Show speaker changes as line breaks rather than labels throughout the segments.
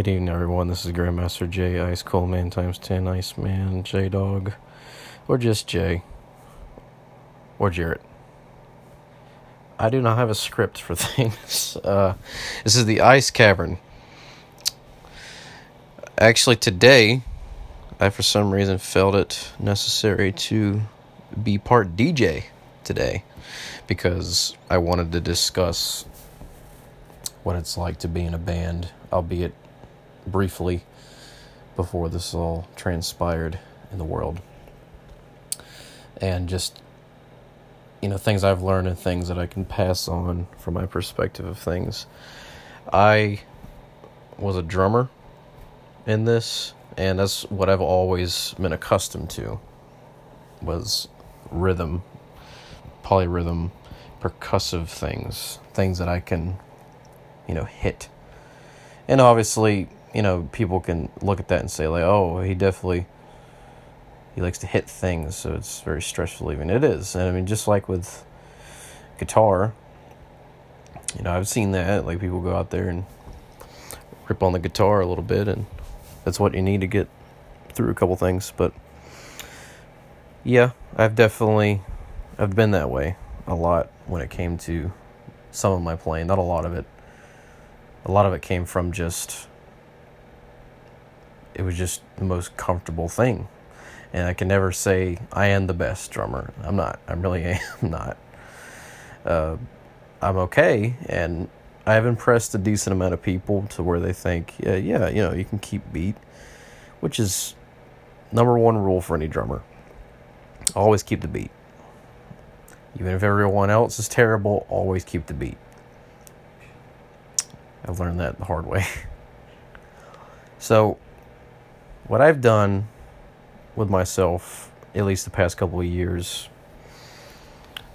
Good evening, everyone. This is Grandmaster J, Ice Cold Man times 10, Iceman, J Dog, or just J, or Jarrett. I do not have a script for things. Uh, this is the Ice Cavern. Actually, today, I for some reason felt it necessary to be part DJ today because I wanted to discuss what it's like to be in a band, albeit briefly before this all transpired in the world. And just, you know, things I've learned and things that I can pass on from my perspective of things. I was a drummer in this, and that's what I've always been accustomed to was rhythm, polyrhythm, percussive things, things that I can you know, hit. And obviously, you know, people can look at that and say like, "Oh, he definitely he likes to hit things, so it's very stress relieving." It is, and I mean, just like with guitar, you know, I've seen that. Like people go out there and rip on the guitar a little bit, and that's what you need to get through a couple things. But yeah, I've definitely I've been that way a lot when it came to some of my playing. Not a lot of it a lot of it came from just it was just the most comfortable thing. And i can never say i am the best drummer. I'm not. I'm really am not. Uh, i'm okay and i have impressed a decent amount of people to where they think yeah yeah you know you can keep beat which is number one rule for any drummer. Always keep the beat. Even if everyone else is terrible always keep the beat. I've learned that the hard way. so, what I've done with myself, at least the past couple of years,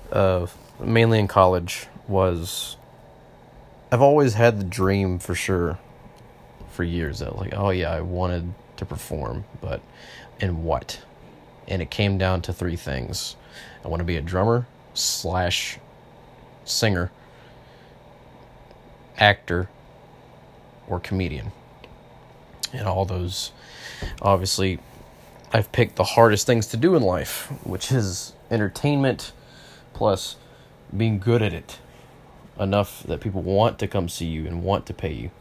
uh, mainly in college, was I've always had the dream for sure for years that like, oh yeah, I wanted to perform, but in what? And it came down to three things. I want to be a drummer slash singer, actor, or comedian. And all those, obviously, I've picked the hardest things to do in life, which is entertainment plus being good at it enough that people want to come see you and want to pay you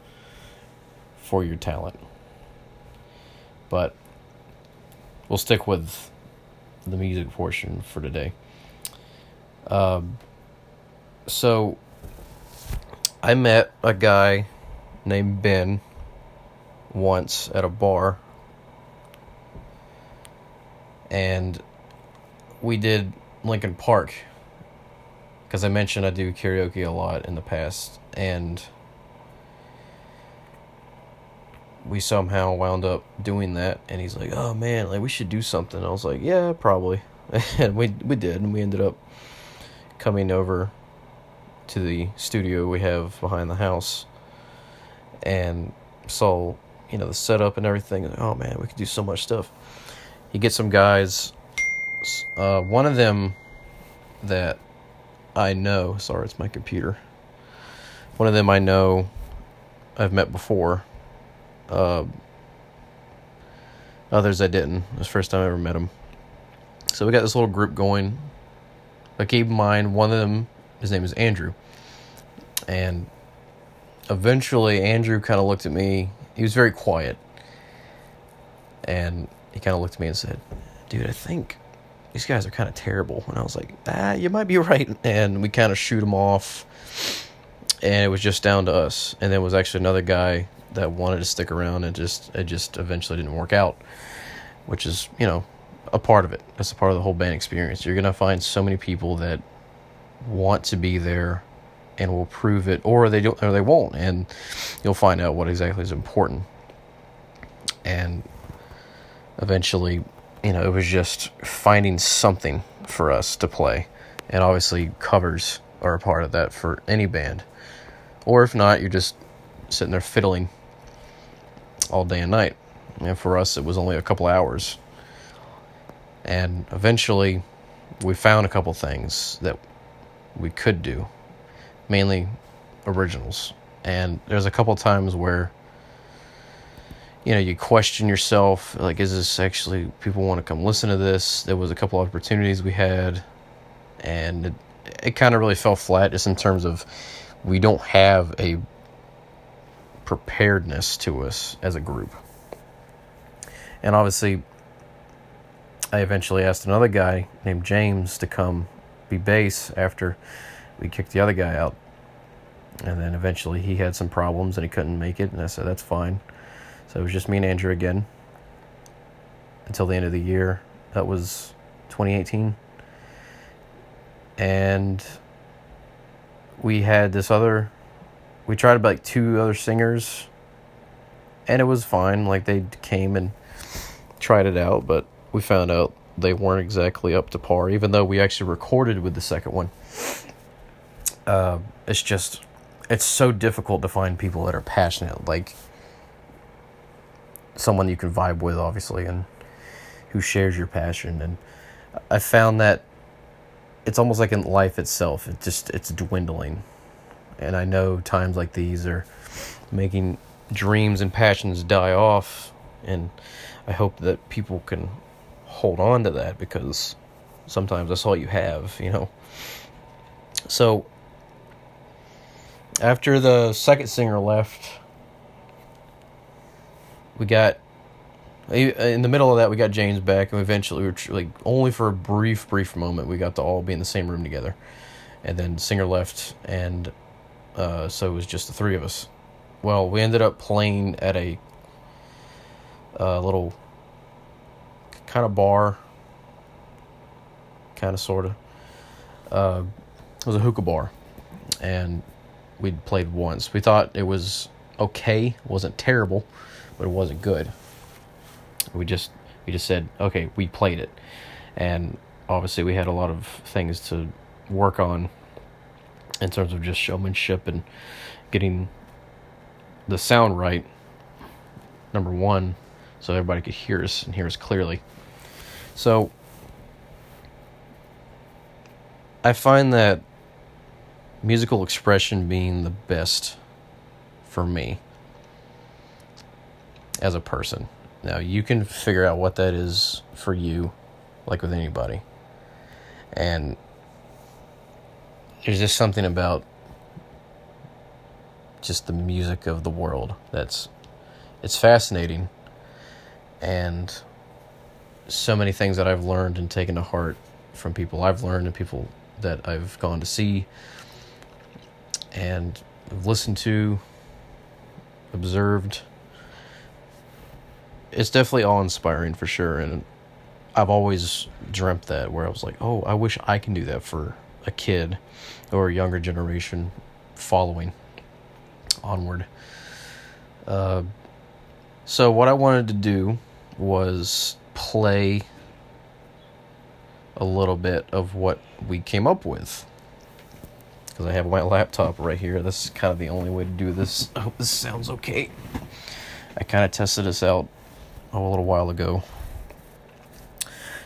for your talent. But we'll stick with the music portion for today. Um, so I met a guy named Ben once at a bar. And we did Linkin Park because I mentioned I do karaoke a lot in the past and we somehow wound up doing that and he's like, "Oh man, like we should do something." I was like, "Yeah, probably." and we we did and we ended up coming over to the studio we have behind the house and saw you know the setup and everything. Oh man, we could do so much stuff. He gets some guys. Uh, one of them that I know. Sorry, it's my computer. One of them I know. I've met before. Uh, others I didn't. It was the first time I ever met him. So we got this little group going. But keep in mind, one of them, his name is Andrew. And eventually Andrew kind of looked at me. He was very quiet. And he kind of looked at me and said, Dude, I think these guys are kind of terrible. And I was like, Ah, you might be right. And we kind of shoot them off. And it was just down to us. And there was actually another guy that wanted to stick around and just it just eventually didn't work out. Which is, you know, a part of it. That's a part of the whole band experience. You're gonna find so many people that want to be there and will prove it, or they don't, or they won't, and you'll find out what exactly is important. And eventually, you know, it was just finding something for us to play, and obviously covers are a part of that for any band, or if not, you're just sitting there fiddling all day and night. And for us, it was only a couple hours. And eventually, we found a couple things that we could do mainly originals. And there's a couple times where you know, you question yourself like, is this actually people want to come listen to this? There was a couple opportunities we had, and it, it kind of really fell flat just in terms of we don't have a preparedness to us as a group. And obviously, I eventually asked another guy named James to come be bass after we kicked the other guy out. And then eventually he had some problems and he couldn't make it, and I said, that's fine. So it was just me and Andrew again until the end of the year. That was 2018. And we had this other, we tried about like two other singers, and it was fine. Like they came and tried it out, but we found out they weren't exactly up to par, even though we actually recorded with the second one. Uh, it's just, it's so difficult to find people that are passionate. Like, someone you can vibe with, obviously, and who shares your passion. And I found that it's almost like in life itself, it just it's dwindling. And I know times like these are making dreams and passions die off, and I hope that people can hold on to that because sometimes that's all you have, you know. So after the second singer left, we got in the middle of that we got James back and eventually we were like only for a brief brief moment we got to all be in the same room together. And then the singer left and uh, so it was just the three of us. Well we ended up playing at a uh, little kind of bar. Kind of sort of uh, it was a hookah bar. And we'd played once we thought it was okay wasn't terrible but it wasn't good. We just we just said, okay, we played it, and obviously we had a lot of things to work on in terms of just showmanship and getting the sound right. Number one, so everybody could hear us and hear us clearly. So I find that musical expression being the best for me as a person. Now, you can figure out what that is for you, like with anybody. And there's just something about just the music of the world that's it's fascinating and so many things that I've learned and taken to heart from people I've learned and people that I've gone to see and listened to observed it's definitely awe inspiring for sure. And I've always dreamt that where I was like, oh, I wish I can do that for a kid or a younger generation following onward. Uh, so, what I wanted to do was play a little bit of what we came up with. Because I have my laptop right here. This is kind of the only way to do this. I hope this sounds okay. I kind of tested this out a little while ago.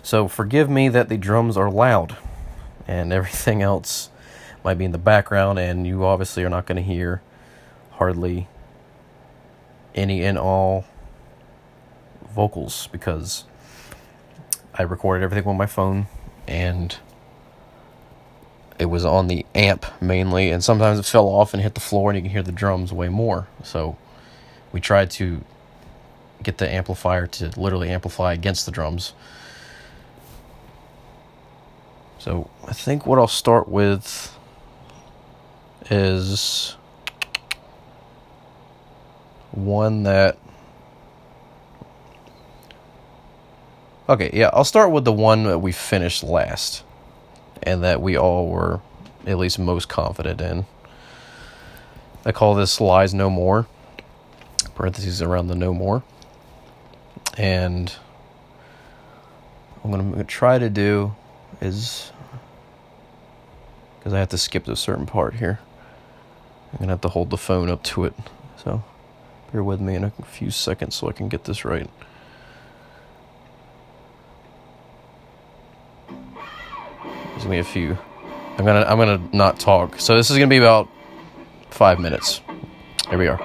So forgive me that the drums are loud and everything else might be in the background, and you obviously are not going to hear hardly any and all vocals because I recorded everything on my phone and it was on the amp mainly, and sometimes it fell off and hit the floor, and you can hear the drums way more. So we tried to get the amplifier to literally amplify against the drums. So I think what I'll start with is one that. Okay, yeah, I'll start with the one that we finished last and that we all were at least most confident in. I call this Lies No More, parentheses around the No More and what I'm going to try to do is because I have to skip a certain part here. I'm going to have to hold the phone up to it. So bear with me in a few seconds so I can get this right. Gonna be a few. I'm gonna I'm gonna not talk. So this is gonna be about five minutes. Here we are.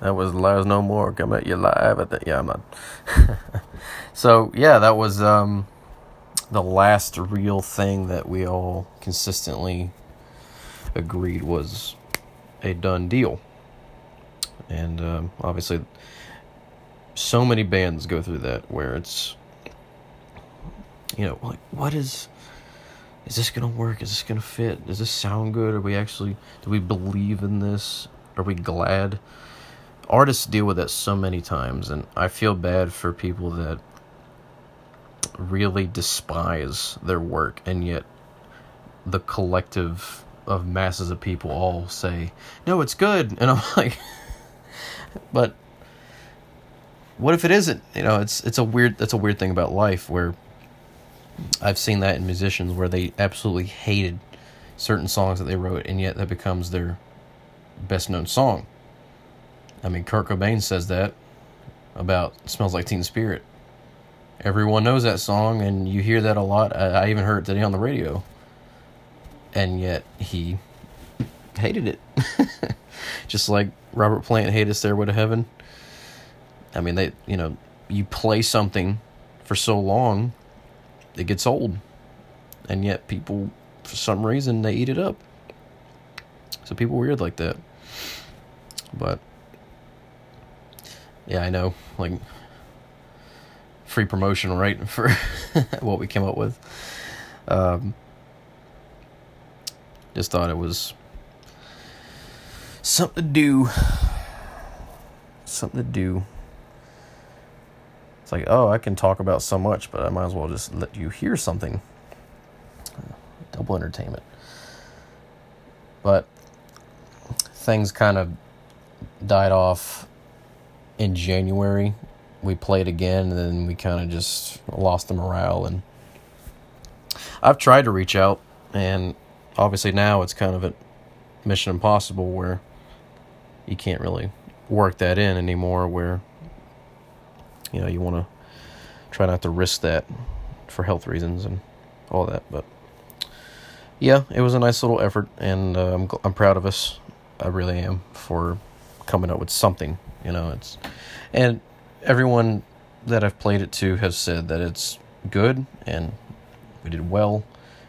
That was Lies No More. Come at you live at the. Yeah, I'm not. so, yeah, that was um, the last real thing that we all consistently agreed was a done deal. And um, obviously, so many bands go through that where it's, you know, like, what is. Is this gonna work? Is this gonna fit? Does this sound good? Are we actually. Do we believe in this? Are we glad? Artists deal with that so many times, and I feel bad for people that really despise their work, and yet the collective of masses of people all say, "No, it's good," and I'm like, but what if it isn't? You know, it's it's a weird that's a weird thing about life where I've seen that in musicians where they absolutely hated certain songs that they wrote, and yet that becomes their best known song. I mean, Kurt Cobain says that about "Smells Like Teen Spirit." Everyone knows that song, and you hear that a lot. I, I even heard it today on the radio, and yet he hated it, just like Robert Plant hated "Stairway to Heaven." I mean, they, you know, you play something for so long, it gets old. And yet people, for some reason, they eat it up. So people weird like that. But, yeah, I know. Like, free promotion, right? For what we came up with. Um, just thought it was something to do. Something to do. It's like, oh, I can talk about so much, but I might as well just let you hear something. Double entertainment. But things kind of died off in January. We played again, and then we kind of just lost the morale. And I've tried to reach out, and obviously now it's kind of a mission impossible where you can't really work that in anymore. Where you know you want to try not to risk that for health reasons and all that but yeah it was a nice little effort and uh, I'm, I'm proud of us i really am for coming up with something you know it's and everyone that i've played it to has said that it's good and we did well.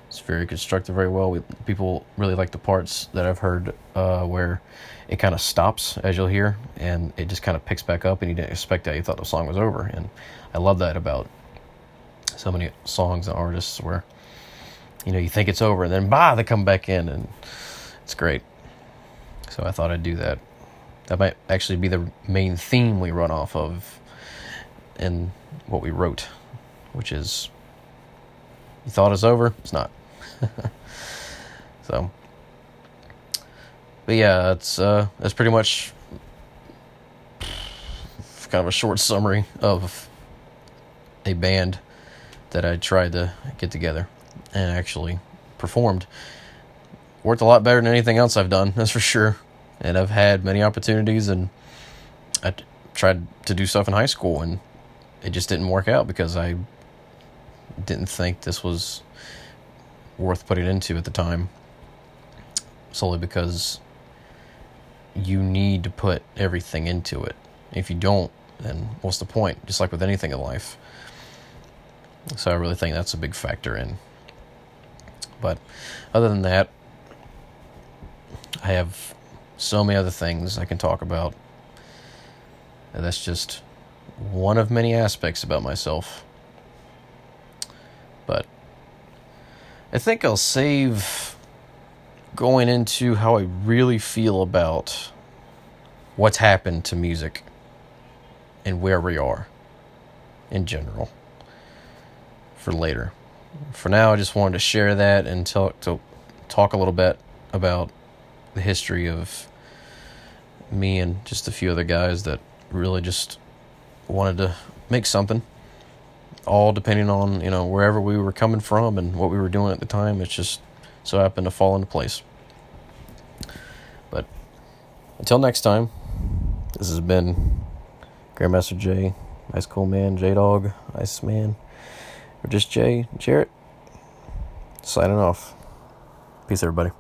It's very constructed very well. We, people really like the parts that i've heard uh, where it kind of stops as you'll hear and it just kind of picks back up and you didn't expect that. You thought the song was over and i love that about so many songs and artists where you know you think it's over and then bah they come back in and it's great. So i thought i'd do that that might actually be the main theme we run off of in what we wrote which is you thought it's over it's not so but yeah, it's uh, that's pretty much kind of a short summary of a band that I tried to get together and actually performed. Worked a lot better than anything else I've done, that's for sure. And I've had many opportunities, and I tried to do stuff in high school, and it just didn't work out because I didn't think this was worth putting into at the time. Solely because you need to put everything into it. If you don't, then what's the point? Just like with anything in life. So I really think that's a big factor in. But other than that, I have so many other things I can talk about. And that's just one of many aspects about myself. But I think I'll save going into how I really feel about what's happened to music and where we are in general for later. For now, I just wanted to share that and talk to talk a little bit about the history of me and just a few other guys that really just wanted to make something. All depending on you know wherever we were coming from and what we were doing at the time it's just so happened to fall into place. But until next time this has been grandmaster j ice cool man j dog ice man or just jay jarrett signing off. Peace everybody